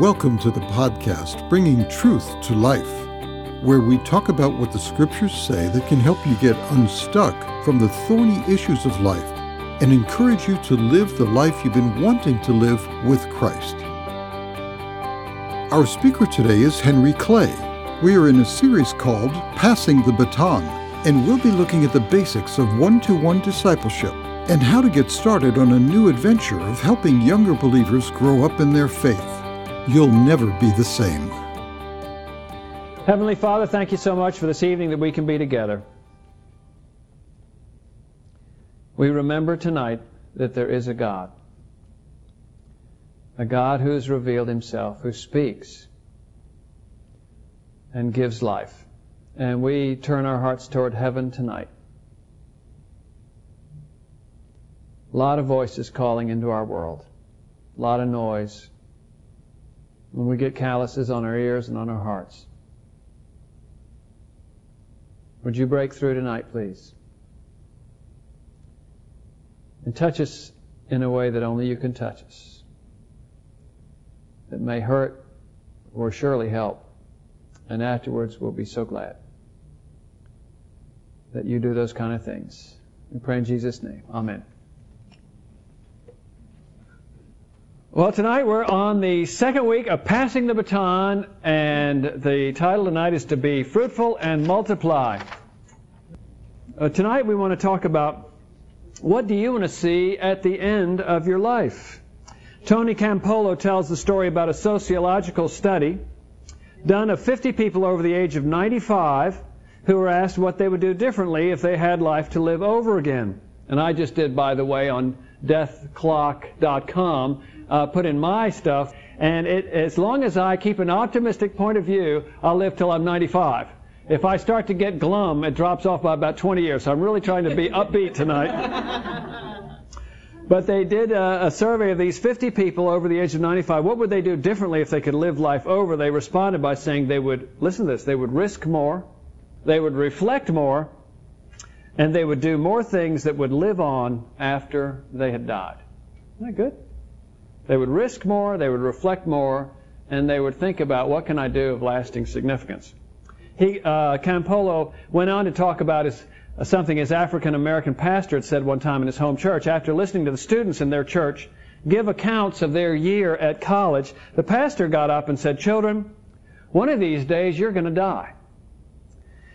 Welcome to the podcast, Bringing Truth to Life, where we talk about what the scriptures say that can help you get unstuck from the thorny issues of life and encourage you to live the life you've been wanting to live with Christ. Our speaker today is Henry Clay. We are in a series called Passing the Baton, and we'll be looking at the basics of one to one discipleship and how to get started on a new adventure of helping younger believers grow up in their faith. You'll never be the same. Heavenly Father, thank you so much for this evening that we can be together. We remember tonight that there is a God. A God who has revealed himself, who speaks and gives life. And we turn our hearts toward heaven tonight. A lot of voices calling into our world, a lot of noise. When we get calluses on our ears and on our hearts. Would you break through tonight, please? And touch us in a way that only you can touch us. That may hurt or surely help. And afterwards we'll be so glad that you do those kind of things. We pray in Jesus' name. Amen. Well, tonight we're on the second week of passing the baton, and the title tonight is to be fruitful and multiply. Uh, tonight we want to talk about what do you want to see at the end of your life. Tony Campolo tells the story about a sociological study done of 50 people over the age of 95 who were asked what they would do differently if they had life to live over again. And I just did, by the way, on deathclock.com uh, put in my stuff, and it, as long as I keep an optimistic point of view, I'll live till I'm 95. If I start to get glum, it drops off by about 20 years. So I'm really trying to be upbeat tonight. but they did a, a, survey of these 50 people over the age of 95. What would they do differently if they could live life over? They responded by saying they would, listen to this, they would risk more, they would reflect more, and they would do more things that would live on after they had died. Isn't that good? They would risk more, they would reflect more, and they would think about what can I do of lasting significance. He, uh, Campolo went on to talk about his, uh, something his African American pastor had said one time in his home church. After listening to the students in their church give accounts of their year at college, the pastor got up and said, Children, one of these days you're going to die.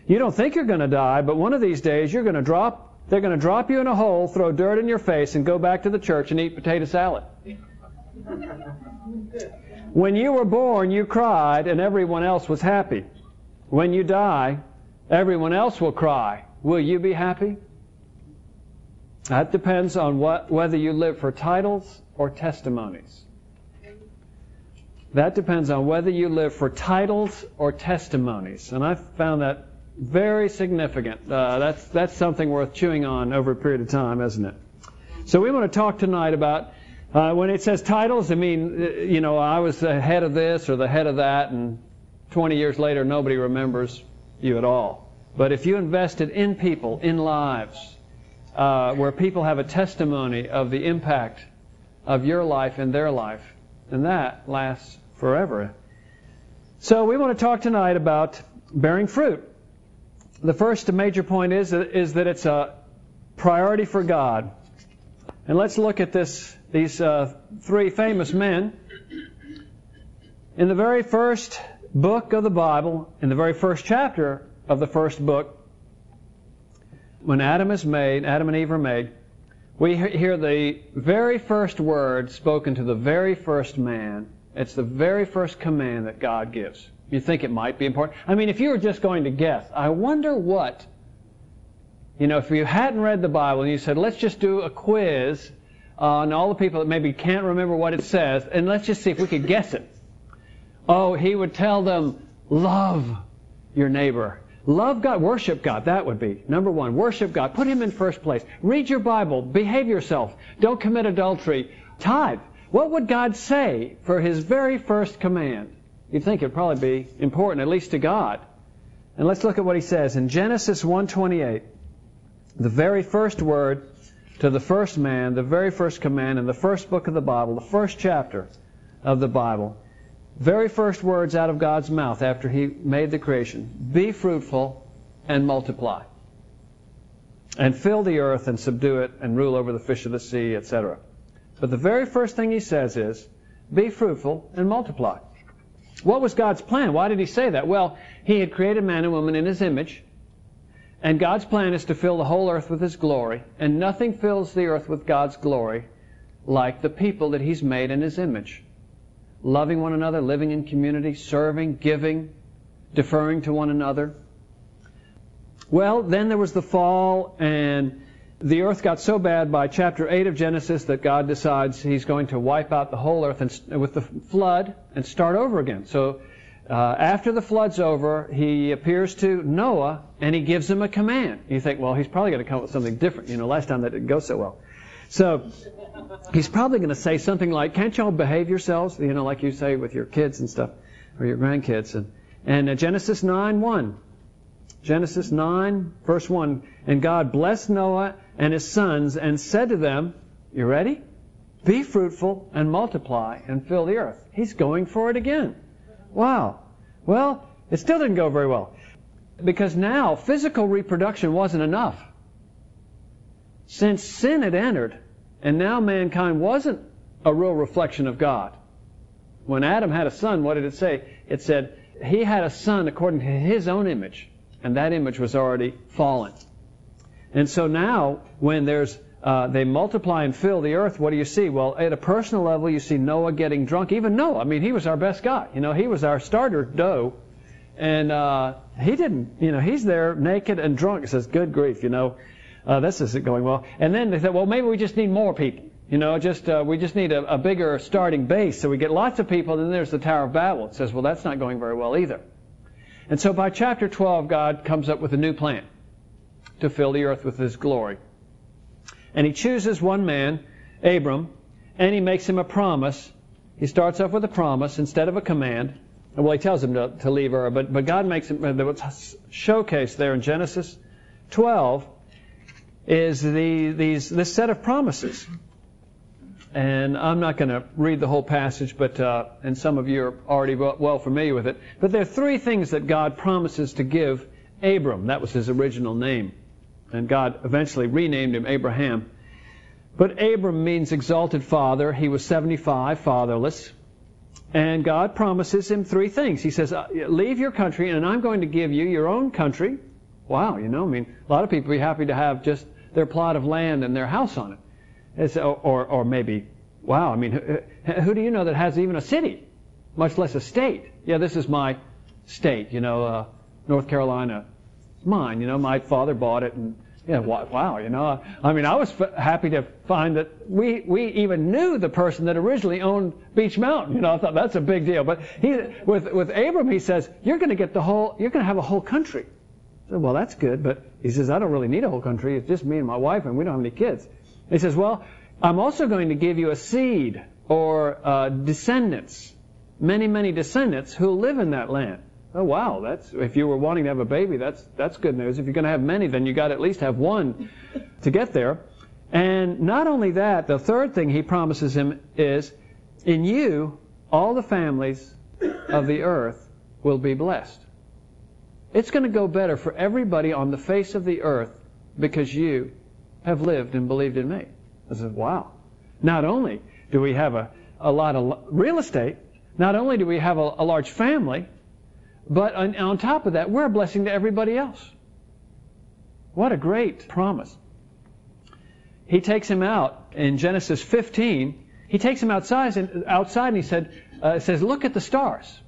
You don't think you're going to die, but one of these days you're going to drop, they're going to drop you in a hole, throw dirt in your face, and go back to the church and eat potato salad. When you were born, you cried and everyone else was happy. When you die, everyone else will cry. Will you be happy? That depends on what, whether you live for titles or testimonies. That depends on whether you live for titles or testimonies. And I found that very significant. Uh, that's, that's something worth chewing on over a period of time, isn't it? So we want to talk tonight about uh, when it says titles, I mean, uh, you know, I was the head of this or the head of that, and 20 years later, nobody remembers you at all. But if you invested in people, in lives, uh, where people have a testimony of the impact of your life in their life, then that lasts forever. So we want to talk tonight about bearing fruit. The first major point is, is that it's a priority for God. And let's look at this these uh, three famous men. In the very first book of the Bible, in the very first chapter of the first book, when Adam is made, Adam and Eve are made, we hear the very first word spoken to the very first man. It's the very first command that God gives. You think it might be important? I mean, if you were just going to guess, I wonder what, you know, if you hadn't read the Bible and you said, let's just do a quiz uh, and all the people that maybe can't remember what it says, and let's just see if we could guess it. Oh, he would tell them, love your neighbor. Love God, worship God. That would be number one. Worship God. Put Him in first place. Read your Bible. Behave yourself. Don't commit adultery. Tithe. What would God say for His very first command? You'd think it'd probably be important, at least to God. And let's look at what He says in Genesis 1:28. The very first word to the first man, the very first command in the first book of the Bible, the first chapter of the Bible. very first words out of God's mouth after He made the creation be fruitful and multiply, and fill the earth and subdue it and rule over the fish of the sea, etc. But the very first thing He says is be fruitful and multiply. What was God's plan? Why did He say that? Well, He had created man and woman in His image. And God's plan is to fill the whole earth with His glory, and nothing fills the earth with God's glory like the people that He's made in His image loving one another, living in community, serving, giving, deferring to one another. Well, then there was the fall, and the earth got so bad by chapter 8 of Genesis that God decides he's going to wipe out the whole earth and, with the flood and start over again. So uh, after the flood's over, he appears to Noah and he gives him a command. You think, well, he's probably going to come up with something different. You know, last time that didn't go so well. So he's probably going to say something like, "Can't y'all behave yourselves?" You know, like you say with your kids and stuff, or your grandkids. And and uh, Genesis 9:1, Genesis 9 verse 1, and God blessed Noah and his sons and said to them, "You ready? Be fruitful and multiply and fill the earth." He's going for it again. Wow. Well, it still didn't go very well because now physical reproduction wasn't enough. Since sin had entered, and now mankind wasn't a real reflection of God. When Adam had a son, what did it say? It said he had a son according to his own image, and that image was already fallen. And so now, when there's uh, they multiply and fill the earth, what do you see? Well, at a personal level, you see Noah getting drunk. Even Noah, I mean, he was our best guy. You know, he was our starter dough, and uh, he didn't. You know, he's there naked and drunk. It says, "Good grief!" You know, uh, this isn't going well. And then they said, well, maybe we just need more people. You know, just uh, we just need a, a bigger starting base. So we get lots of people. And then there's the Tower of Babel. It says, well, that's not going very well either. And so by chapter 12, God comes up with a new plan to fill the earth with His glory. And He chooses one man, Abram, and He makes him a promise. He starts off with a promise instead of a command. Well, He tells him to, to leave Ur, but, but God makes him, uh, was showcased there in Genesis 12 is the, these, this set of promises. And I'm not going to read the whole passage, but uh, and some of you are already well familiar with it. But there are three things that God promises to give Abram. That was his original name, and God eventually renamed him Abraham. But Abram means exalted father. He was 75, fatherless. And God promises him three things. He says, uh, Leave your country, and I'm going to give you your own country. Wow, you know, I mean, a lot of people would be happy to have just their plot of land and their house on it. It's, or, or maybe, wow, I mean, who, who, do you know that has even a city, much less a state? Yeah, this is my state, you know, uh, North Carolina. It's mine, you know, my father bought it and yeah, wow, you know, I mean, I was f- happy to find that we we even knew the person that originally owned Beech Mountain. You know, I thought that's a big deal. But he, with with Abram, he says, you're going to get the whole, you're going to have a whole country. I said, well, that's good, but he says, I don't really need a whole country. It's just me and my wife, and we don't have any kids. He says, well, I'm also going to give you a seed or uh, descendants, many, many descendants who live in that land. Oh wow, that's if you were wanting to have a baby, that's that's good news. If you're going to have many, then you got to at least have one to get there. And not only that, the third thing he promises him is, in you, all the families of the earth will be blessed. It's going to go better for everybody on the face of the earth because you have lived and believed in me. I said, wow. Not only do we have a, a lot of real estate, not only do we have a, a large family, but on, on top of that, we're a blessing to everybody else. What a great promise. He takes him out in Genesis 15. He takes him outside and, outside and he said, uh, says, look at the stars.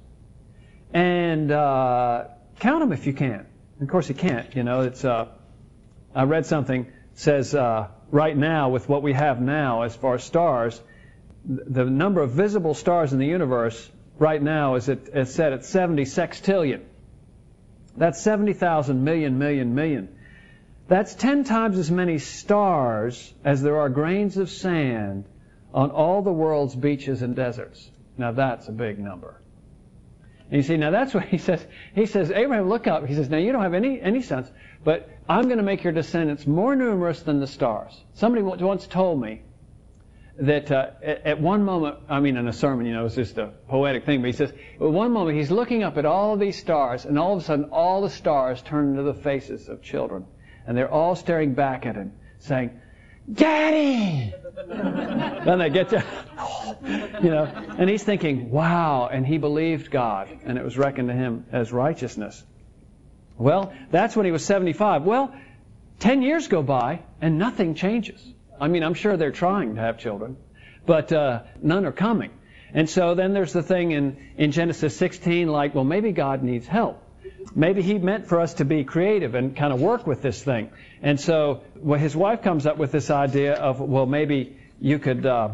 And uh, count them if you can. Of course, you can't. You know, it's. Uh, I read something says uh, right now with what we have now as far as stars, the number of visible stars in the universe right now is, at, is set at 70 sextillion. That's 70,000 million, million, million. That's 10 times as many stars as there are grains of sand on all the world's beaches and deserts. Now that's a big number. And you see, now that's what he says. He says, Abraham, look up. He says, now you don't have any, any sons, but I'm going to make your descendants more numerous than the stars. Somebody once told me that uh, at, at one moment, I mean, in a sermon, you know, it's just a poetic thing, but he says, at one moment he's looking up at all of these stars, and all of a sudden all the stars turn into the faces of children. And they're all staring back at him, saying, Daddy! then they get you, you know, and he's thinking, wow, and he believed God, and it was reckoned to him as righteousness. Well, that's when he was 75. Well, 10 years go by, and nothing changes. I mean, I'm sure they're trying to have children, but uh, none are coming. And so then there's the thing in, in Genesis 16, like, well, maybe God needs help. Maybe He meant for us to be creative and kind of work with this thing. And so well, his wife comes up with this idea of, well, maybe you could uh,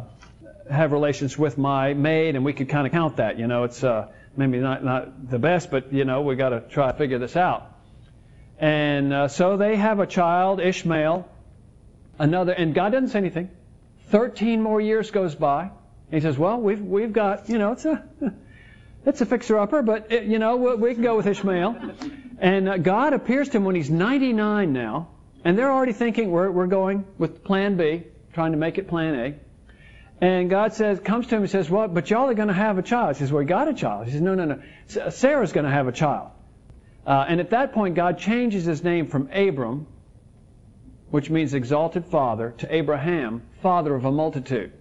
have relations with my maid and we could kind of count that. You know, it's uh, maybe not, not the best, but, you know, we got to try to figure this out. And uh, so they have a child, Ishmael, another, and God doesn't say anything. Thirteen more years goes by. he says, "Well, we've we've got, you know, it's a it's a fixer-upper, but it, you know, we, we, can go with Ishmael." And uh, God appears to him when he's 99 now, and they're already thinking we're we're going with Plan B, trying to make it Plan A. And God says, comes to him and says, "Well, but y'all are going to have a child." He says, "Well, we got a child." He says, "No, no, no. Sarah's going to have a child." Uh, and at that point, God changes his name from Abram, which means exalted father, to Abraham, father of a multitude.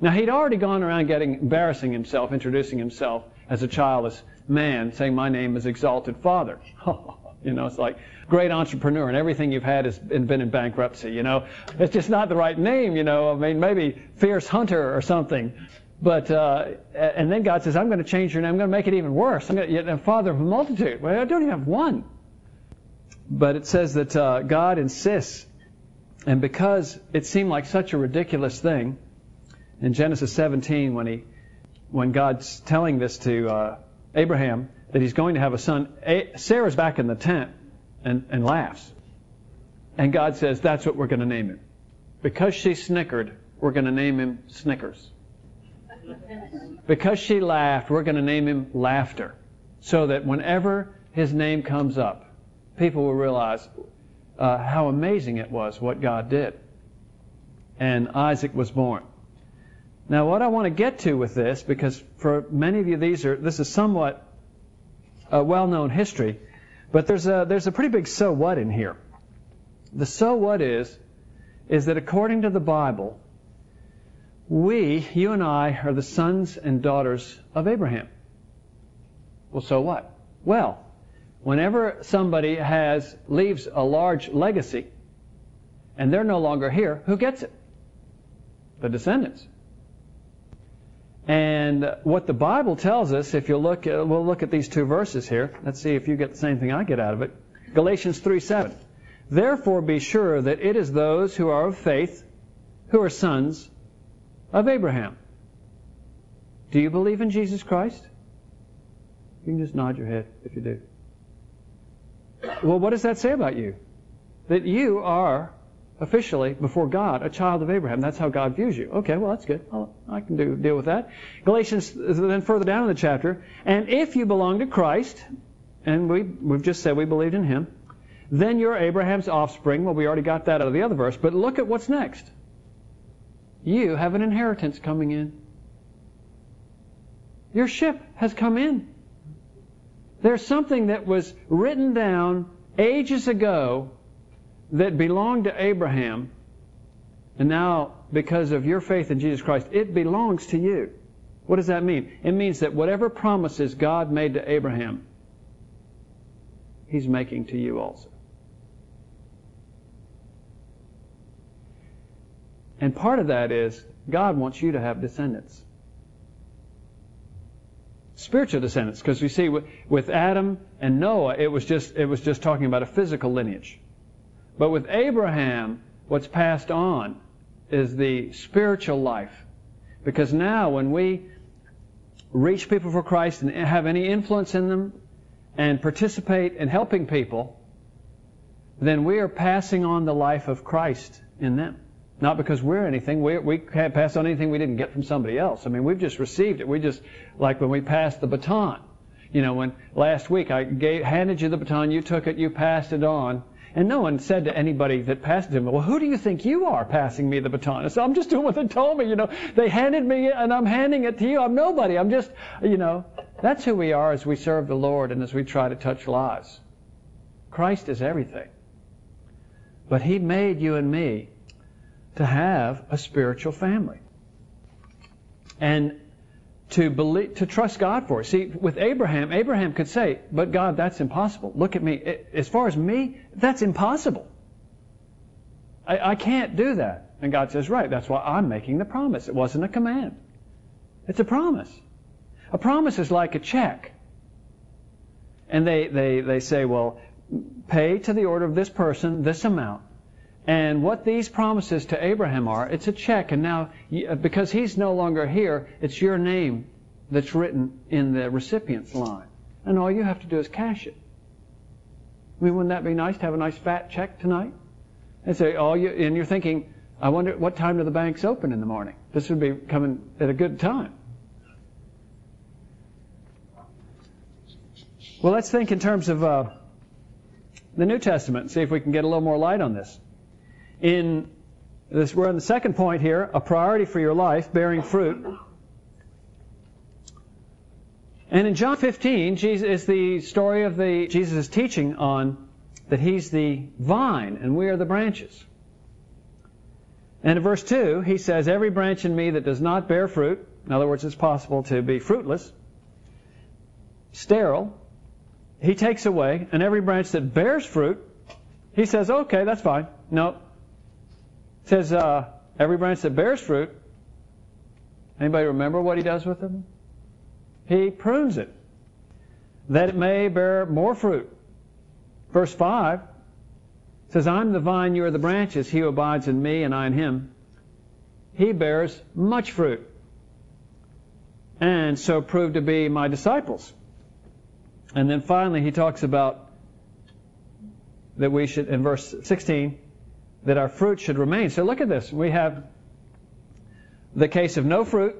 Now, he'd already gone around getting embarrassing himself, introducing himself as a childless man, saying, My name is exalted father. you know, it's like great entrepreneur, and everything you've had has been in bankruptcy. You know, it's just not the right name. You know, I mean, maybe fierce hunter or something. But uh, and then God says, "I'm going to change your name. I'm going to make it even worse. I'm going to, father of a multitude." Well, I don't even have one. But it says that uh, God insists, and because it seemed like such a ridiculous thing, in Genesis 17, when he, when God's telling this to uh, Abraham that he's going to have a son, Sarah's back in the tent and, and laughs, and God says, "That's what we're going to name him." Because she snickered, we're going to name him Snickers. Because she laughed, we're going to name him Laughter. So that whenever his name comes up, people will realize uh, how amazing it was what God did. And Isaac was born. Now, what I want to get to with this, because for many of you, these are this is somewhat a well-known history, but there's a there's a pretty big so what in here. The so what is is that according to the Bible, we, you and I, are the sons and daughters of Abraham. Well, so what? Well, whenever somebody has leaves a large legacy and they're no longer here, who gets it? The descendants. And what the Bible tells us, if you look, at, we'll look at these two verses here. Let's see if you get the same thing I get out of it. Galatians 3:7. Therefore, be sure that it is those who are of faith who are sons of Abraham. Do you believe in Jesus Christ? You can just nod your head if you do. Well, what does that say about you? That you are officially before God a child of Abraham. That's how God views you. Okay, well that's good. I'll, i can do deal with that. Galatians then further down in the chapter, and if you belong to Christ, and we we've just said we believed in Him, then you're Abraham's offspring. Well, we already got that out of the other verse, but look at what's next. You have an inheritance coming in. Your ship has come in. There's something that was written down ages ago that belonged to Abraham, and now, because of your faith in Jesus Christ, it belongs to you. What does that mean? It means that whatever promises God made to Abraham, He's making to you also. And part of that is God wants you to have descendants. Spiritual descendants, because we see with Adam and Noah, it was just it was just talking about a physical lineage. But with Abraham, what's passed on is the spiritual life. Because now when we reach people for Christ and have any influence in them and participate in helping people, then we are passing on the life of Christ in them. Not because we're anything. We, we can't pass on anything we didn't get from somebody else. I mean, we've just received it. We just, like when we passed the baton. You know, when last week I gave, handed you the baton, you took it, you passed it on, And no one said to anybody that passed him, Well, who do you think you are passing me the baton? Said, I'm just doing what they told me. You know, they handed me it and I'm handing it to you. I'm nobody. I'm just, you know, that's who we are as we serve the Lord and as we try to touch lives. Christ is everything. But He made you and me to have a spiritual family. And to believe, to trust God for it. See, with Abraham, Abraham could say, "But God, that's impossible. Look at me. As far as me, that's impossible. I, I can't do that." And God says, "Right. That's why I'm making the promise. It wasn't a command. It's a promise. A promise is like a check." And they they they say, "Well, pay to the order of this person this amount." And what these promises to Abraham are, it's a check. And now, because he's no longer here, it's your name that's written in the recipient's line. And all you have to do is cash it. I mean, wouldn't that be nice to have a nice fat check tonight? And say, oh, you, and you're thinking, I wonder what time do the banks open in the morning? This would be coming at a good time. Well, let's think in terms of uh, the New Testament and see if we can get a little more light on this in this, we're on the second point here, a priority for your life, bearing fruit. And in John 15, Jesus is the story of the Jesus teaching on that he's the vine and we are the branches. And in verse 2, he says, Every branch in me that does not bear fruit, in other words, it's possible to be fruitless, sterile, he takes away, and every branch that bears fruit, he says, Okay, that's fine. No, it says, uh, every branch that bears fruit, anybody remember what he does with them? He prunes it, that it may bear more fruit. Verse 5 says, I'm the vine, you are the branches. He who abides in me and I in him, he bears much fruit. And so prove to be my disciples. And then finally, he talks about that we should, in verse 16, that our fruit should remain. So look at this. We have the case of no fruit.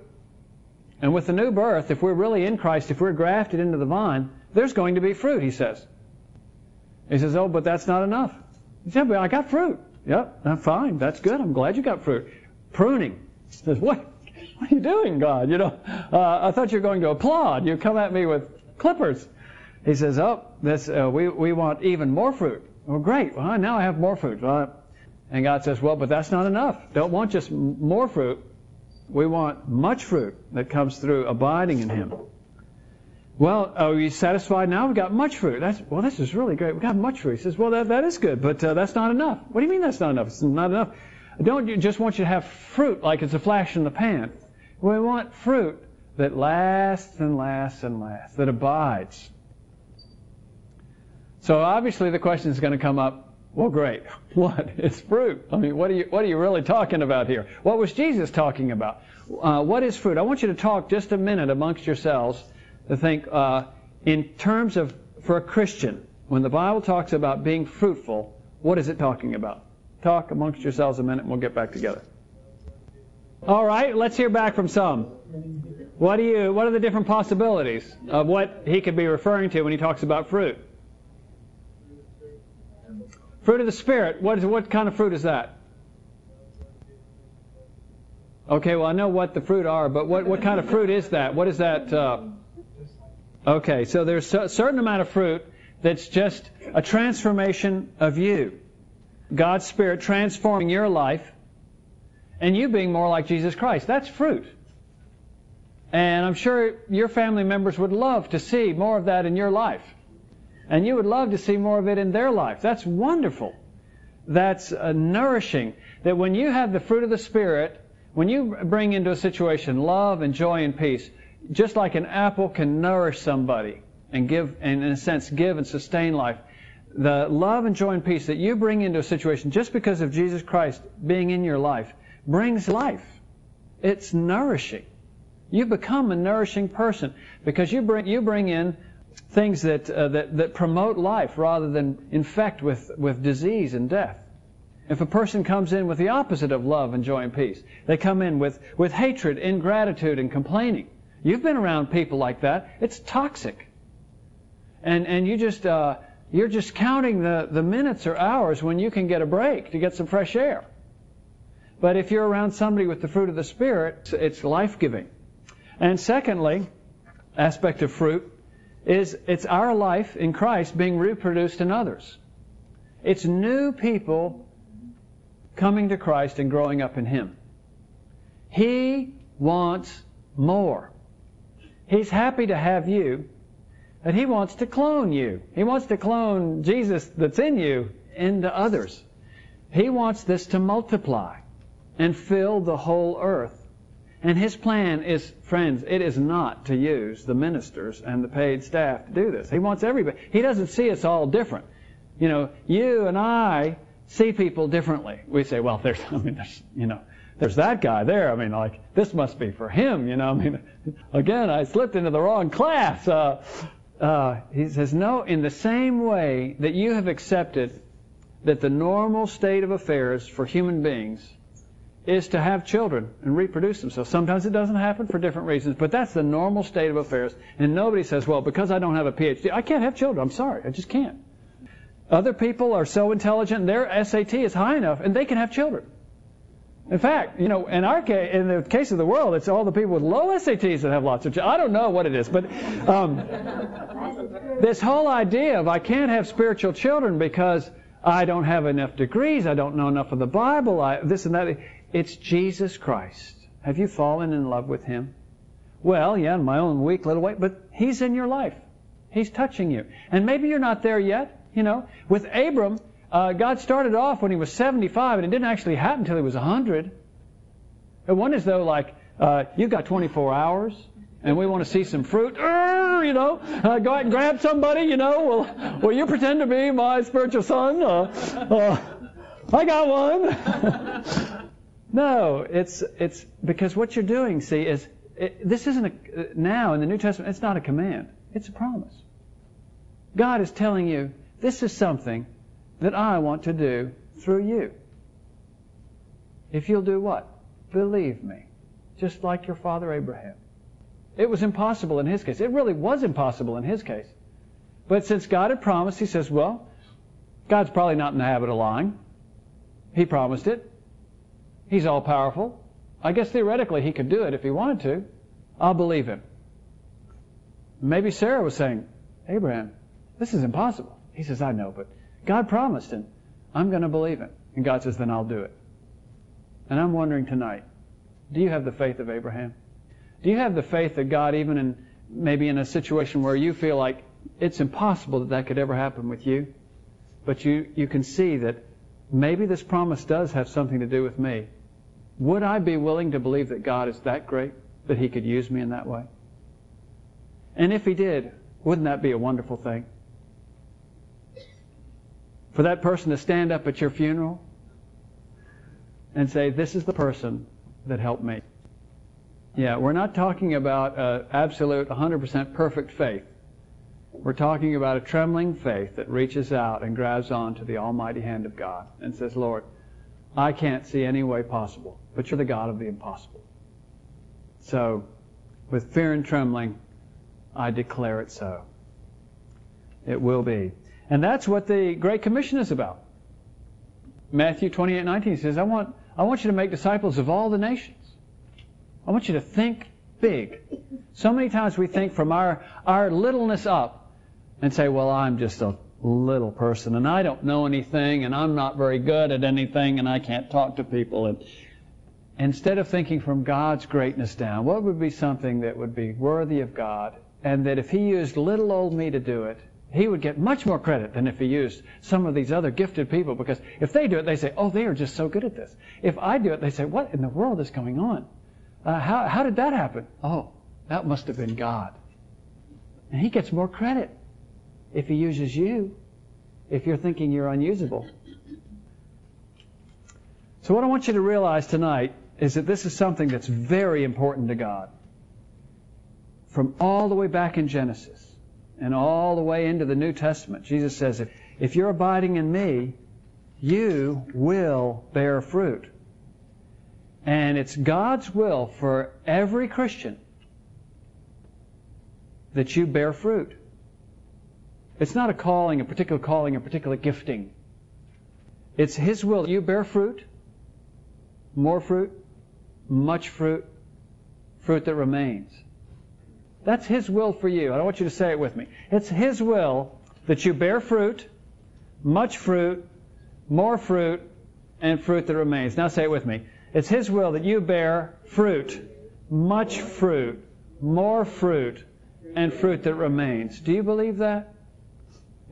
And with the new birth, if we're really in Christ, if we're grafted into the vine, there's going to be fruit, he says. He says, Oh, but that's not enough. He said, But I got fruit. Yep, I'm fine. That's good. I'm glad you got fruit. Pruning. He says, What? What are you doing, God? You know, uh, I thought you were going to applaud. You come at me with clippers. He says, Oh, this, uh, we, we want even more fruit. Well, great. Well, now I have more fruit. Well, and God says, well, but that's not enough. Don't want just more fruit. We want much fruit that comes through abiding in Him. Well, are you satisfied now? We've got much fruit. That's, well, this is really great. We've got much fruit. He says, well, that, that is good, but uh, that's not enough. What do you mean that's not enough? It's not enough. Don't just want you to have fruit like it's a flash in the pan. We want fruit that lasts and lasts and lasts, that abides. So obviously the question is going to come up, well, great. What? It's fruit. I mean, what are you, what are you really talking about here? What was Jesus talking about? Uh, what is fruit? I want you to talk just a minute amongst yourselves to think uh, in terms of, for a Christian, when the Bible talks about being fruitful, what is it talking about? Talk amongst yourselves a minute and we'll get back together. All right, let's hear back from some. What do you, what are the different possibilities of what he could be referring to when he talks about fruit? Fruit of the Spirit. What, is, what kind of fruit is that? Okay, well, I know what the fruit are, but what, what kind of fruit is that? What is that? Uh... Okay, so there's a certain amount of fruit that's just a transformation of you. God's Spirit transforming your life and you being more like Jesus Christ. That's fruit. And I'm sure your family members would love to see more of that in your life. And you would love to see more of it in their life. That's wonderful. That's uh, nourishing. That when you have the fruit of the Spirit, when you bring into a situation love and joy and peace, just like an apple can nourish somebody and give, and in a sense, give and sustain life, the love and joy and peace that you bring into a situation just because of Jesus Christ being in your life brings life. It's nourishing. You become a nourishing person because you bring, you bring in things that, uh, that, that promote life rather than infect with, with disease and death. If a person comes in with the opposite of love and joy and peace, they come in with, with hatred, ingratitude, and complaining. You've been around people like that. It's toxic. And, and you just, uh, you're just counting the, the minutes or hours when you can get a break to get some fresh air. But if you're around somebody with the fruit of the Spirit, it's life giving. And secondly, aspect of fruit is it's our life in Christ being reproduced in others. It's new people coming to Christ and growing up in Him. He wants more. He's happy to have you, but He wants to clone you. He wants to clone Jesus that's in you into others. He wants this to multiply and fill the whole earth. And his plan is, friends, it is not to use the ministers and the paid staff to do this. He wants everybody. He doesn't see us all different. You know, you and I see people differently. We say, well, there's, I mean, there's, you know, there's that guy there. I mean, like, this must be for him, you know. I mean, again, I slipped into the wrong class. Uh, uh, he says, no, in the same way that you have accepted that the normal state of affairs for human beings is to have children and reproduce themselves. Sometimes it doesn't happen for different reasons, but that's the normal state of affairs. And nobody says, well, because I don't have a PhD, I can't have children. I'm sorry. I just can't. Other people are so intelligent, their SAT is high enough, and they can have children. In fact, you know, in our case, in the case of the world, it's all the people with low SATs that have lots of children. I don't know what it is, but um, this whole idea of I can't have spiritual children because I don't have enough degrees, I don't know enough of the Bible, I, this and that. It's Jesus Christ. Have you fallen in love with Him? Well, yeah, in my own weak little way, but He's in your life. He's touching you. And maybe you're not there yet. You know, with Abram, uh, God started off when he was 75, and it didn't actually happen until he was 100. It wasn't as though, like, uh, you've got 24 hours, and we want to see some fruit. You know, uh, go out and grab somebody. You know, will, will you pretend to be my spiritual son? Uh, uh, I got one. No, it's it's because what you're doing, see, is it, this isn't a now in the New Testament. It's not a command; it's a promise. God is telling you this is something that I want to do through you. If you'll do what? Believe me, just like your father Abraham. It was impossible in his case. It really was impossible in his case. But since God had promised, he says, well, God's probably not in the habit of lying. He promised it. He's all powerful. I guess theoretically he could do it if he wanted to. I'll believe him. Maybe Sarah was saying, Abraham, this is impossible. He says, I know, but God promised and I'm going to believe him. And God says, then I'll do it. And I'm wondering tonight, do you have the faith of Abraham? Do you have the faith that God, even in maybe in a situation where you feel like it's impossible that that could ever happen with you, but you, you can see that maybe this promise does have something to do with me. Would I be willing to believe that God is that great that He could use me in that way? And if He did, wouldn't that be a wonderful thing? For that person to stand up at your funeral and say, This is the person that helped me. Yeah, we're not talking about absolute 100% perfect faith. We're talking about a trembling faith that reaches out and grabs on to the almighty hand of God and says, Lord, I can't see any way possible, but you're the God of the impossible. So, with fear and trembling, I declare it so. It will be. And that's what the Great Commission is about. Matthew 28, 19 says, I want, I want you to make disciples of all the nations. I want you to think big. So many times we think from our, our littleness up and say, well, I'm just a little person and I don't know anything and I'm not very good at anything and I can't talk to people. And instead of thinking from God's greatness down, what would be something that would be worthy of God and that if He used little old me to do it, He would get much more credit than if He used some of these other gifted people because if they do it, they say, oh, they are just so good at this. If I do it, they say, what in the world is going on? Uh, how, how did that happen? Oh, that must have been God. And He gets more credit if he uses you, if you're thinking you're unusable. So, what I want you to realize tonight is that this is something that's very important to God. From all the way back in Genesis and all the way into the New Testament, Jesus says, if, if you're abiding in me, you will bear fruit. And it's God's will for every Christian that you bear fruit. It's not a calling, a particular calling, a particular gifting. It's His will. That you bear fruit, more fruit, much fruit, fruit that remains. That's His will for you. I don't want you to say it with me. It's His will that you bear fruit, much fruit, more fruit, and fruit that remains. Now say it with me. It's His will that you bear fruit, much fruit, more fruit, and fruit that remains. Do you believe that?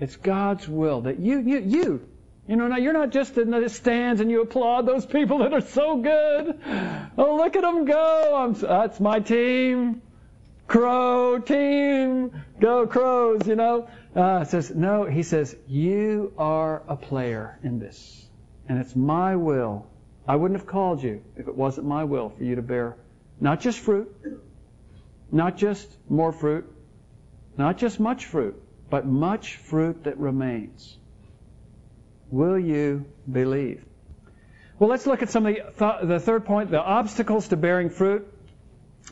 It's God's will that you, you, you, you know, now you're not just in the stands and you applaud those people that are so good. Oh, look at them go! I'm, that's my team. Crow team, go Crows! You know. Uh, says no. He says you are a player in this, and it's my will. I wouldn't have called you if it wasn't my will for you to bear not just fruit, not just more fruit, not just much fruit, but much fruit that remains. Will you believe? Well, let's look at some of the, th- the third point, the obstacles to bearing fruit.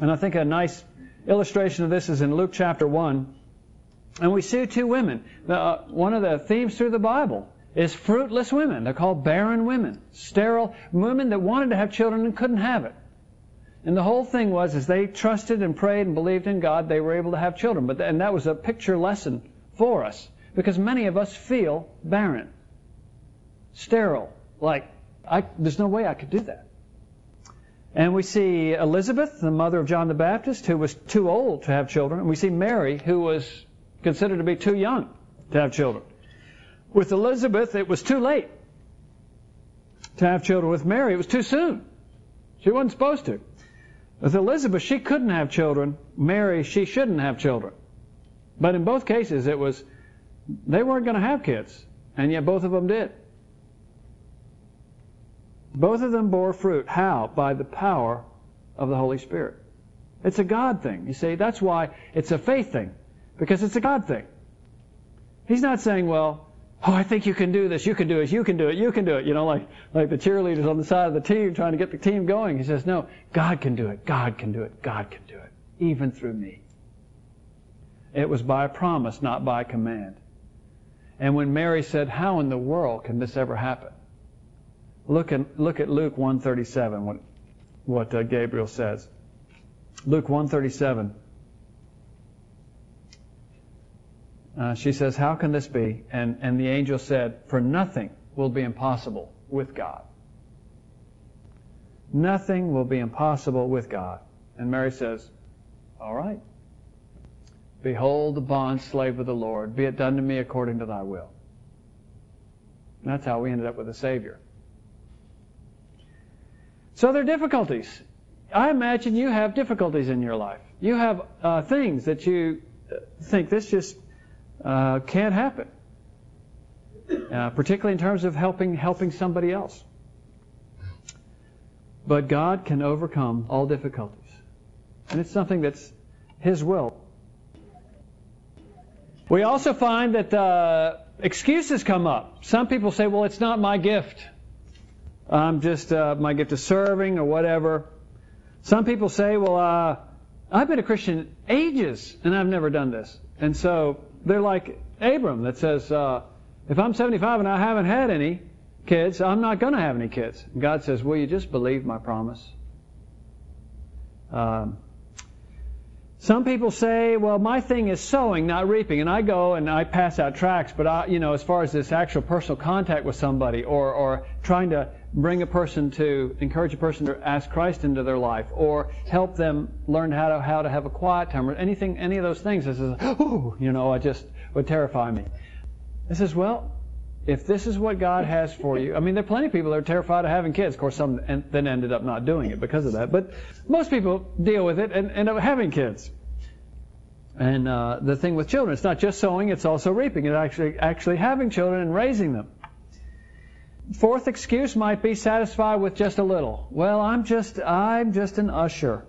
And I think a nice illustration of this is in Luke chapter 1. And we see two women. Uh, one of the themes through the Bible is fruitless women. They're called barren women, sterile women that wanted to have children and couldn't have it. And the whole thing was, as they trusted and prayed and believed in God, they were able to have children. But and that was a picture lesson for us because many of us feel barren, sterile. Like I, there's no way I could do that. And we see Elizabeth, the mother of John the Baptist, who was too old to have children. And we see Mary, who was considered to be too young to have children. With Elizabeth, it was too late to have children. With Mary, it was too soon. She wasn't supposed to. With Elizabeth, she couldn't have children. Mary, she shouldn't have children. But in both cases, it was they weren't going to have kids, and yet both of them did. Both of them bore fruit. How? By the power of the Holy Spirit. It's a God thing. You see, that's why it's a faith thing, because it's a God thing. He's not saying, well, oh, I think you can do this, you can do it, you can do it, you can do it. You know, like, like the cheerleaders on the side of the team trying to get the team going. He says, no, God can do it, God can do it, God can do it, even through me. It was by promise, not by command. And when Mary said, how in the world can this ever happen? Look at, look at Luke 137, what, what uh, Gabriel says. Luke 137. Uh, she says, How can this be? And, and the angel said, For nothing will be impossible with God. Nothing will be impossible with God. And Mary says, All right. Behold the bond slave of the Lord. Be it done to me according to thy will. And that's how we ended up with a Savior. So there are difficulties. I imagine you have difficulties in your life. You have uh, things that you think this just uh, can't happen, uh, particularly in terms of helping helping somebody else. But God can overcome all difficulties, and it's something that's His will. We also find that uh, excuses come up. Some people say, "Well, it's not my gift. I'm just uh, my gift is serving or whatever." Some people say, "Well, uh, I've been a Christian ages and I've never done this," and so they're like Abram that says, uh, if I'm 75 and I haven't had any kids, I'm not going to have any kids. And God says, will you just believe my promise? Um, some people say, well, my thing is sowing, not reaping. And I go and I pass out tracts, but I, you know, as far as this actual personal contact with somebody or, or trying to bring a person to, encourage a person to ask Christ into their life or help them learn how to, how to have a quiet time or anything, any of those things, this is, oh, you know, I just would terrify me. I says, well, if this is what God has for you, I mean, there are plenty of people that are terrified of having kids. Of course, some then ended up not doing it because of that. But most people deal with it and end up having kids. And uh, the thing with children, it's not just sowing; it's also reaping. It's actually actually having children and raising them. Fourth excuse might be satisfied with just a little. Well, I'm just I'm just an usher,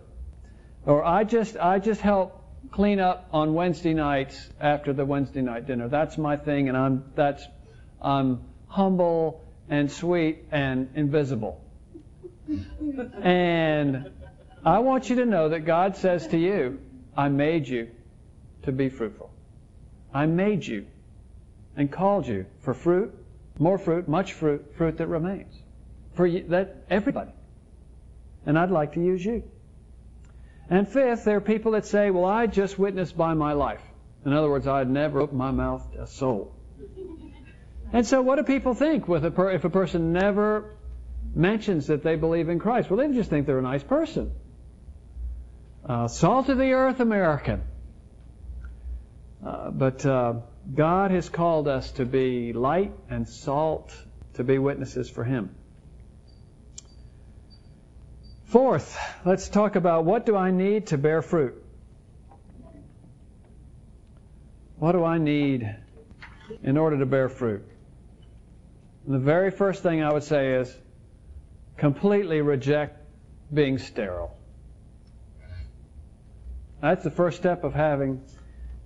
or I just I just help clean up on Wednesday nights after the Wednesday night dinner. That's my thing, and I'm that's I'm humble and sweet and invisible. and I want you to know that God says to you, I made you to be fruitful. I made you and called you for fruit, more fruit, much fruit, fruit that remains. For you, that everybody. And I'd like to use you. And fifth, there are people that say, well, I just witnessed by my life. In other words, I'd never open my mouth to a soul. And so, what do people think with a per- if a person never mentions that they believe in Christ? Well, they just think they're a nice person. Uh, salt of the earth American. Uh, but uh, God has called us to be light and salt, to be witnesses for Him. Fourth, let's talk about what do I need to bear fruit? What do I need in order to bear fruit? The very first thing I would say is completely reject being sterile. That's the first step of having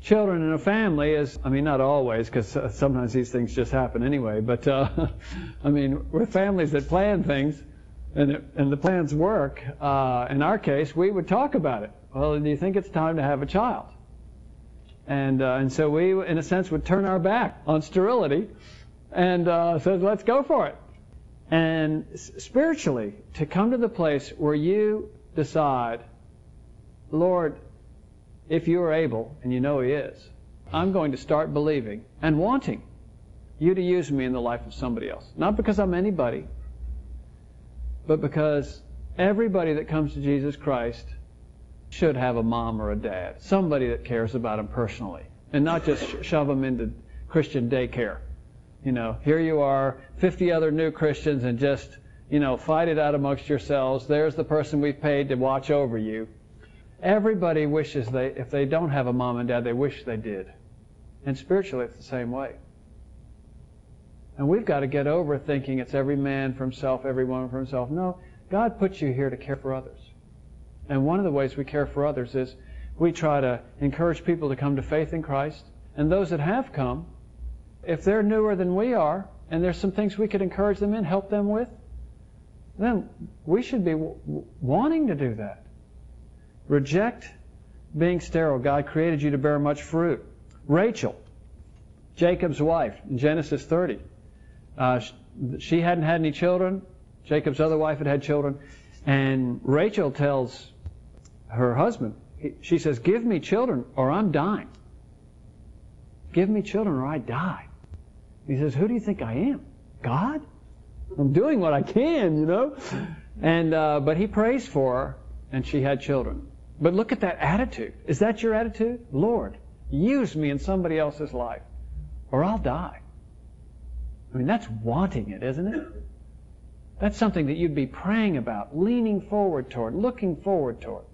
children in a family is, I mean, not always, because sometimes these things just happen anyway, but uh, I mean, with families that plan things and, it, and the plans work, uh, in our case, we would talk about it. Well, do you think it's time to have a child? And, uh, and so we, in a sense, would turn our back on sterility and uh, says, let's go for it. And spiritually, to come to the place where you decide, Lord, if you are able, and you know He is, I'm going to start believing and wanting you to use me in the life of somebody else. Not because I'm anybody, but because everybody that comes to Jesus Christ should have a mom or a dad, somebody that cares about them personally, and not just shove them into Christian daycare. You know, here you are, 50 other new Christians, and just, you know, fight it out amongst yourselves. There's the person we've paid to watch over you. Everybody wishes they, if they don't have a mom and dad, they wish they did. And spiritually, it's the same way. And we've got to get over thinking it's every man for himself, every woman for himself. No, God put you here to care for others. And one of the ways we care for others is we try to encourage people to come to faith in Christ. And those that have come, if they're newer than we are, and there's some things we could encourage them in, help them with, then we should be w- wanting to do that. Reject being sterile. God created you to bear much fruit. Rachel, Jacob's wife, in Genesis 30, uh, she hadn't had any children. Jacob's other wife had had children. And Rachel tells her husband, she says, Give me children or I'm dying. Give me children or I die. He says, Who do you think I am? God? I'm doing what I can, you know? And, uh, but he prays for her, and she had children. But look at that attitude. Is that your attitude? Lord, use me in somebody else's life, or I'll die. I mean, that's wanting it, isn't it? That's something that you'd be praying about, leaning forward toward, looking forward toward.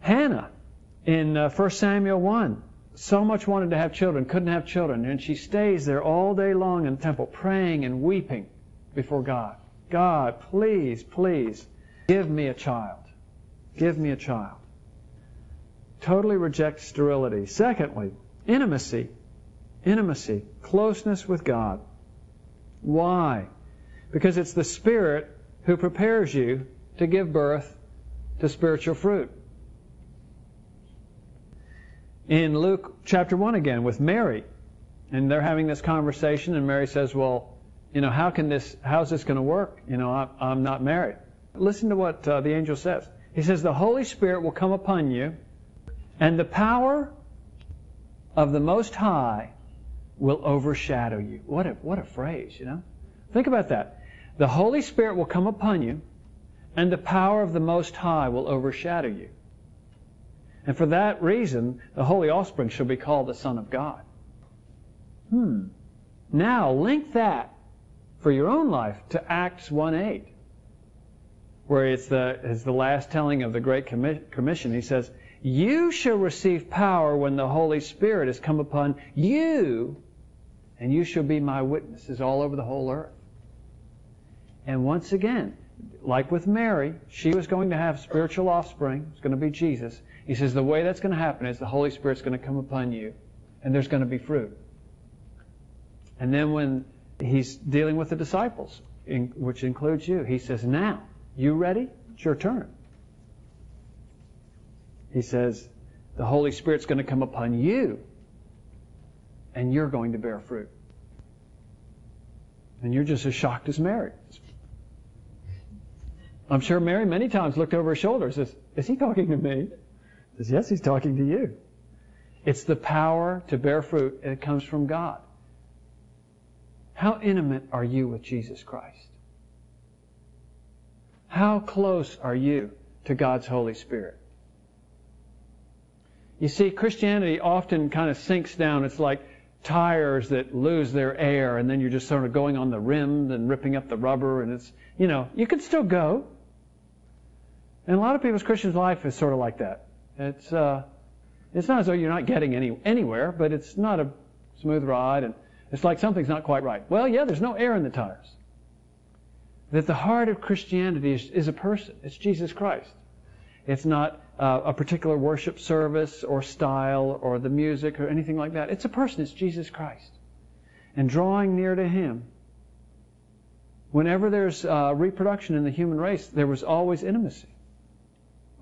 Hannah in uh, 1 Samuel 1 so much wanted to have children, couldn't have children, and she stays there all day long in the temple praying and weeping before God. God, please, please, give me a child. Give me a child. Totally reject sterility. Secondly, intimacy. Intimacy, closeness with God. Why? Because it's the Spirit who prepares you to give birth to spiritual fruit. In Luke chapter 1 again with Mary, and they're having this conversation, and Mary says, Well, you know, how can this, how's this going to work? You know, I'm, I'm not married. Listen to what uh, the angel says. He says, The Holy Spirit will come upon you, and the power of the Most High will overshadow you. What a, what a phrase, you know? Think about that. The Holy Spirit will come upon you, and the power of the Most High will overshadow you. And for that reason, the holy offspring shall be called the Son of God. Hmm. Now, link that for your own life to Acts 1 8 where it's the, it's the last telling of the Great Commission. He says, You shall receive power when the Holy Spirit has come upon you, and you shall be my witnesses all over the whole earth. And once again, like with Mary, she was going to have spiritual offspring. It's going to be Jesus. He says the way that's going to happen is the Holy Spirit's going to come upon you, and there's going to be fruit. And then when he's dealing with the disciples, which includes you, he says, Now, you ready? It's your turn. He says, The Holy Spirit's going to come upon you. and you're going to bear fruit. And you're just as shocked as Mary. I'm sure Mary many times looked over her shoulder and says, Is he talking to me? Says, Yes, he's talking to you. It's the power to bear fruit, and it comes from God. How intimate are you with Jesus Christ? How close are you to God's Holy Spirit? You see, Christianity often kind of sinks down. It's like tires that lose their air, and then you're just sort of going on the rim and ripping up the rubber, and it's, you know, you can still go. And a lot of people's Christian life is sort of like that. It's, uh, it's not as though you're not getting any, anywhere, but it's not a smooth ride, and it's like something's not quite right. Well, yeah, there's no air in the tires. That the heart of Christianity is, is a person. It's Jesus Christ. It's not uh, a particular worship service or style or the music or anything like that. It's a person. It's Jesus Christ. And drawing near to Him. Whenever there's uh, reproduction in the human race, there was always intimacy.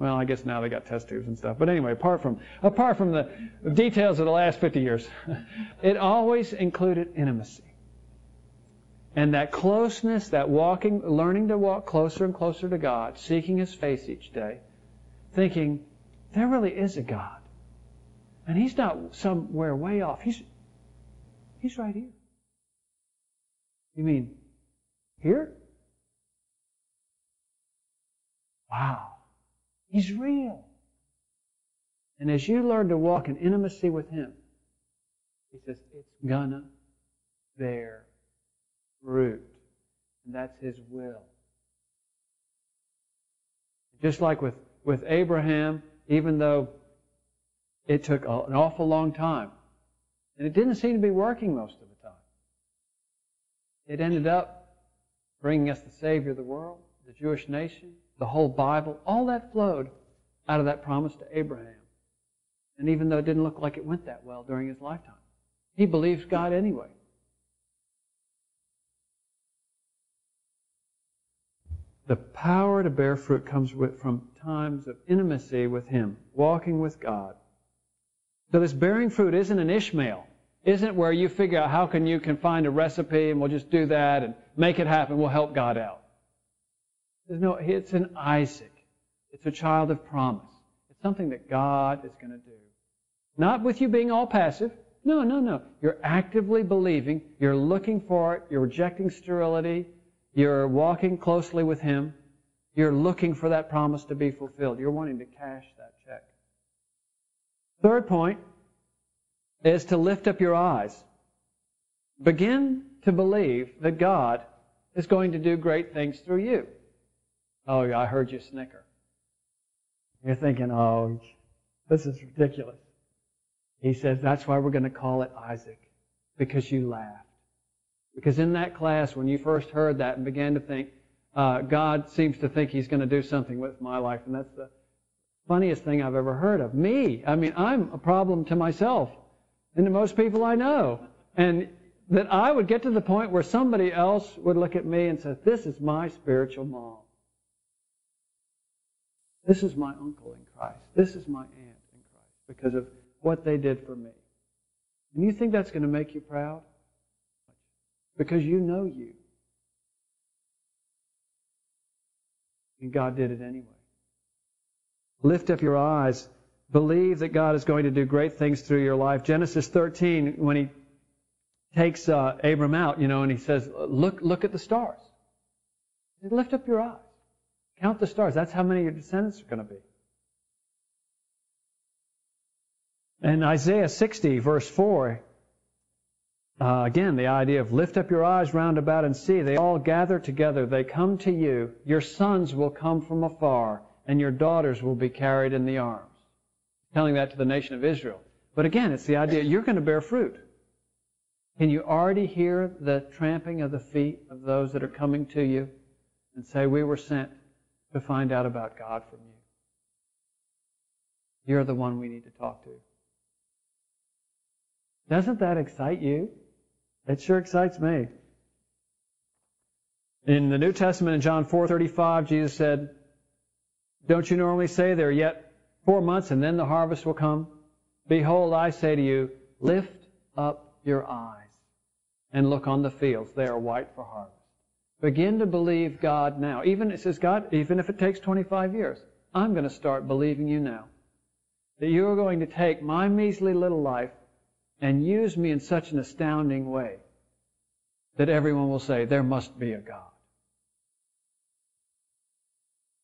Well, I guess now they got test tubes and stuff. But anyway, apart from apart from the details of the last 50 years, it always included intimacy. And that closeness, that walking, learning to walk closer and closer to God, seeking His face each day, thinking, there really is a God. And He's not somewhere way off. He's, he's right here. You mean here? Wow. He's real. And as you learn to walk in intimacy with Him, He says, it's gonna bear fruit. And that's His will. Just like with, with Abraham, even though it took an awful long time, and it didn't seem to be working most of the time, it ended up bringing us the Savior of the world, the Jewish nation, the whole Bible, all that flowed out of that promise to Abraham. And even though it didn't look like it went that well during his lifetime, he believed God anyway. The power to bear fruit comes from times of intimacy with Him, walking with God. So this bearing fruit isn't an Ishmael. Isn't where you figure out how can you can find a recipe and we'll just do that and make it happen. We'll help God out. There's no, it's an Isaac. It's a child of promise. It's something that God is going to do. Not with you being all passive. No, no, no. You're actively believing. You're looking for it. You're rejecting sterility. You're walking closely with Him. You're looking for that promise to be fulfilled. You're wanting to cash that check. Third point is to lift up your eyes. Begin to believe that God is going to do great things through you. Oh, I heard you snicker. You're thinking, oh, this is ridiculous. He says, that's why we're going to call it Isaac, because you laughed. Because in that class, when you first heard that and began to think, uh, God seems to think He's going to do something with my life, and that's the funniest thing I've ever heard of. Me, I mean, I'm a problem to myself and to most people I know. And that I would get to the point where somebody else would look at me and say, This is my spiritual mom. This is my uncle in Christ. This is my aunt in Christ because of what they did for me. And you think that's going to make you proud? Because you know you. And God did it anyway. Lift up your eyes. Believe that God is going to do great things through your life. Genesis 13, when he takes uh, Abram out, you know, and he says, look, look at the stars. Lift up your eyes. Count the stars. That's how many your descendants are going to be. In Isaiah 60, verse 4, uh, again, the idea of lift up your eyes round about and see. They all gather together. They come to you. Your sons will come from afar, and your daughters will be carried in the arms. Telling that to the nation of Israel. But again, it's the idea you're going to bear fruit. Can you already hear the tramping of the feet of those that are coming to you and say, We were sent to find out about God from you. You're the one we need to talk to. Doesn't that excite you? It sure excites me. In the New Testament in John 4:35, Jesus said, "Don't you normally say there are yet 4 months and then the harvest will come? Behold, I say to you, lift up your eyes and look on the fields. They are white for harvest. Begin to believe God now. Even it says, God, even if it takes 25 years, I'm going to start believing you now. That you are going to take my measly little life and use me in such an astounding way that everyone will say, there must be a God.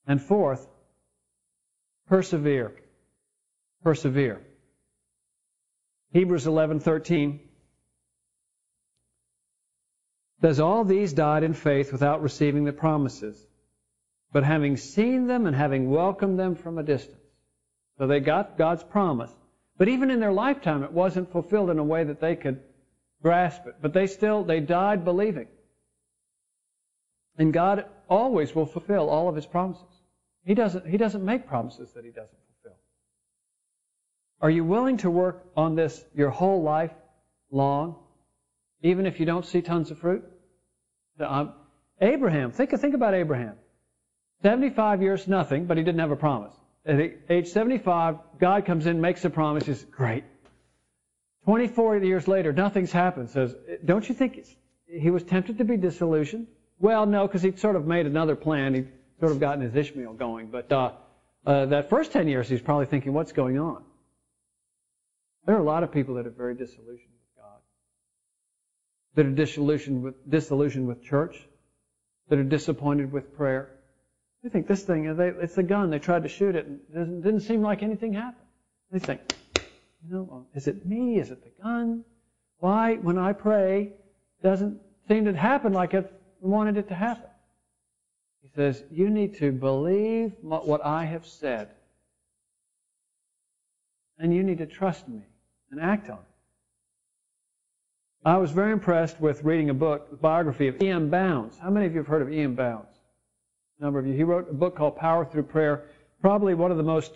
And fourth, persevere. Persevere. Hebrews 11:13 says all these died in faith without receiving the promises, but having seen them and having welcomed them from a distance. So they got God's promise, but even in their lifetime it wasn't fulfilled in a way that they could grasp it. But they still they died believing. And God always will fulfill all of his promises. He doesn't he doesn't make promises that he doesn't fulfill. Are you willing to work on this your whole life long, even if you don't see tons of fruit? Um, Abraham, think, think about Abraham. 75 years, nothing, but he didn't have a promise. At age 75, God comes in, makes a promise, says, great. 24 years later, nothing's happened. Says, don't you think he was tempted to be disillusioned? Well, no, because he'd sort of made another plan. He'd sort of gotten his Ishmael going. But uh, uh, that first 10 years, he's probably thinking, what's going on? There are a lot of people that are very disillusioned that are disillusioned with, disillusioned with church, that are disappointed with prayer. They think this thing, it's a gun. They tried to shoot it, and it didn't seem like anything happened. They think, you know, is it me? Is it the gun? Why, when I pray, doesn't seem to happen like I wanted it to happen? He says, you need to believe what I have said. And you need to trust me and act on it. I was very impressed with reading a book, a biography of E.M. Bounds. How many of you have heard of E.M. Bounds? A number of you. He wrote a book called Power Through Prayer, probably one of the most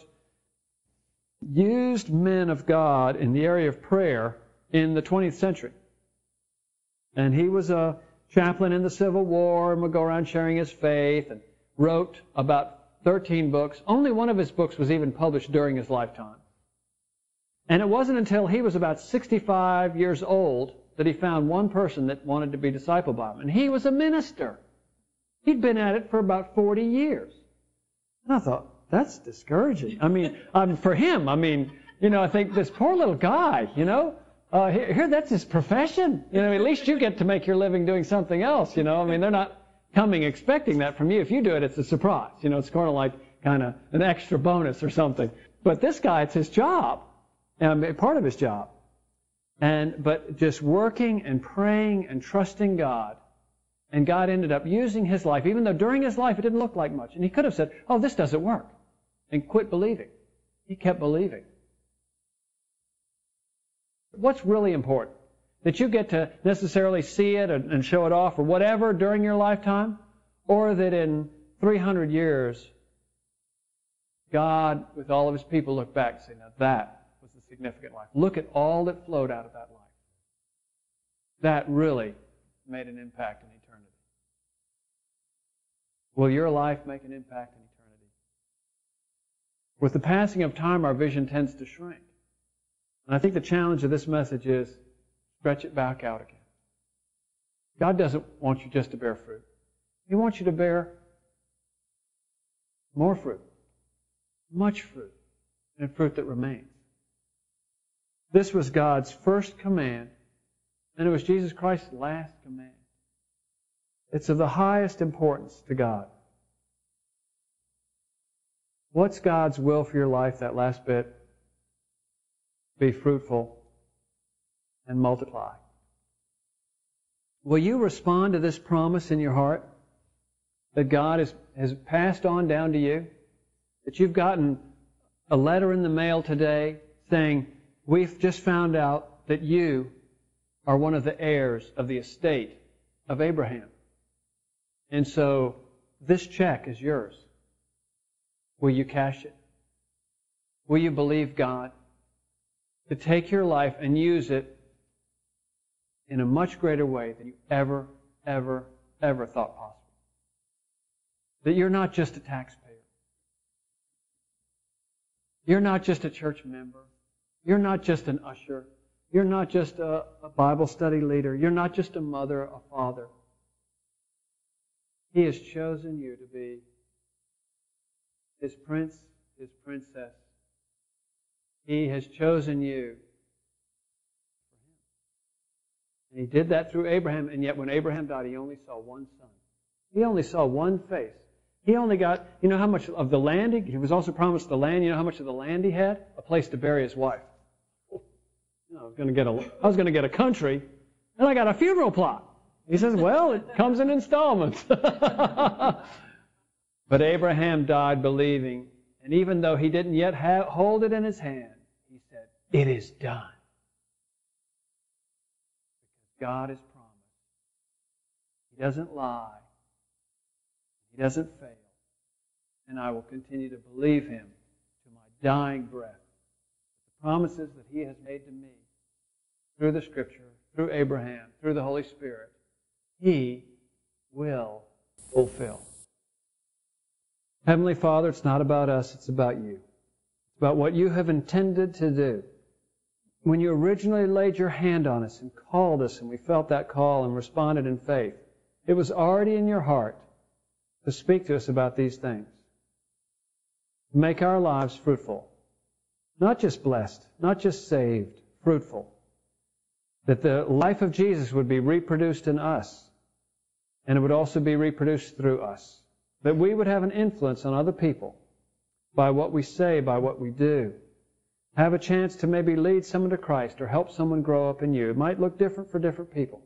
used men of God in the area of prayer in the 20th century. And he was a chaplain in the Civil War and would go around sharing his faith and wrote about 13 books. Only one of his books was even published during his lifetime. And it wasn't until he was about 65 years old that he found one person that wanted to be discipled by him. And he was a minister. He'd been at it for about 40 years. And I thought, that's discouraging. I mean, um, for him, I mean, you know, I think this poor little guy, you know, uh, here, here, that's his profession. You know, at least you get to make your living doing something else, you know. I mean, they're not coming expecting that from you. If you do it, it's a surprise. You know, it's kind of like kind of an extra bonus or something. But this guy, it's his job, um, part of his job. And, but just working and praying and trusting God. And God ended up using his life, even though during his life it didn't look like much. And he could have said, oh, this doesn't work. And quit believing. He kept believing. What's really important? That you get to necessarily see it and show it off or whatever during your lifetime? Or that in 300 years, God, with all of his people, look back and say, now that significant life. Look at all that flowed out of that life. That really made an impact in eternity. Will your life make an impact in eternity? With the passing of time, our vision tends to shrink. And I think the challenge of this message is stretch it back out again. God doesn't want you just to bear fruit. He wants you to bear more fruit, much fruit, and fruit that remains. This was God's first command, and it was Jesus Christ's last command. It's of the highest importance to God. What's God's will for your life, that last bit? Be fruitful and multiply. Will you respond to this promise in your heart that God has, has passed on down to you? That you've gotten a letter in the mail today saying, We've just found out that you are one of the heirs of the estate of Abraham. And so this check is yours. Will you cash it? Will you believe God to take your life and use it in a much greater way than you ever, ever, ever thought possible? That you're not just a taxpayer. You're not just a church member. You're not just an usher. You're not just a, a Bible study leader. You're not just a mother, a father. He has chosen you to be his prince, his princess. He has chosen you And he did that through Abraham, and yet when Abraham died, he only saw one son. He only saw one face. He only got, you know how much of the land, he, he was also promised the land, you know how much of the land he had? A place to bury his wife. You know, I was going to get a, I was going to get a country, and I got a funeral plot. He says, well, it comes in installments. but Abraham died believing, and even though he didn't yet have, hold it in his hand, he said, it is done. Because God has promised. He doesn't lie. He doesn't fail. And I will continue to believe him to my dying breath. The promises that he has made to me through the scripture, through Abraham, through the Holy Spirit, he will fulfill. Heavenly Father, it's not about us, it's about you. It's about what you have intended to do when you originally laid your hand on us and called us, and we felt that call and responded in faith, it was already in your heart to speak to us about these things. Make our lives fruitful. Not just blessed, not just saved, fruitful. That the life of Jesus would be reproduced in us, and it would also be reproduced through us. That we would have an influence on other people by what we say, by what we do have a chance to maybe lead someone to Christ or help someone grow up in you. It might look different for different people,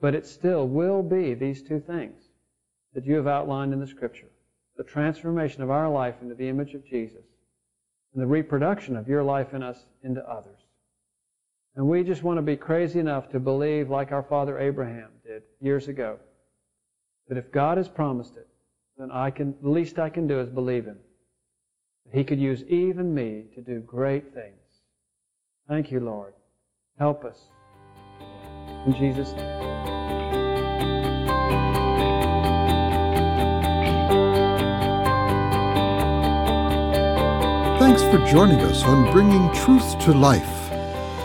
but it still will be these two things that you have outlined in the Scripture the transformation of our life into the image of Jesus and the reproduction of your life in us into others. And we just want to be crazy enough to believe, like our father Abraham did years ago, that if God has promised it, then I can, the least I can do is believe Him. He could use even me to do great things. Thank you, Lord. Help us. In Jesus' name. Thanks for joining us on Bringing Truth to Life.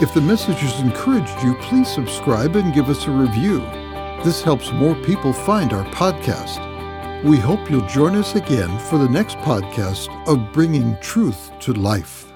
If the message has encouraged you, please subscribe and give us a review. This helps more people find our podcast. We hope you'll join us again for the next podcast of Bringing Truth to Life.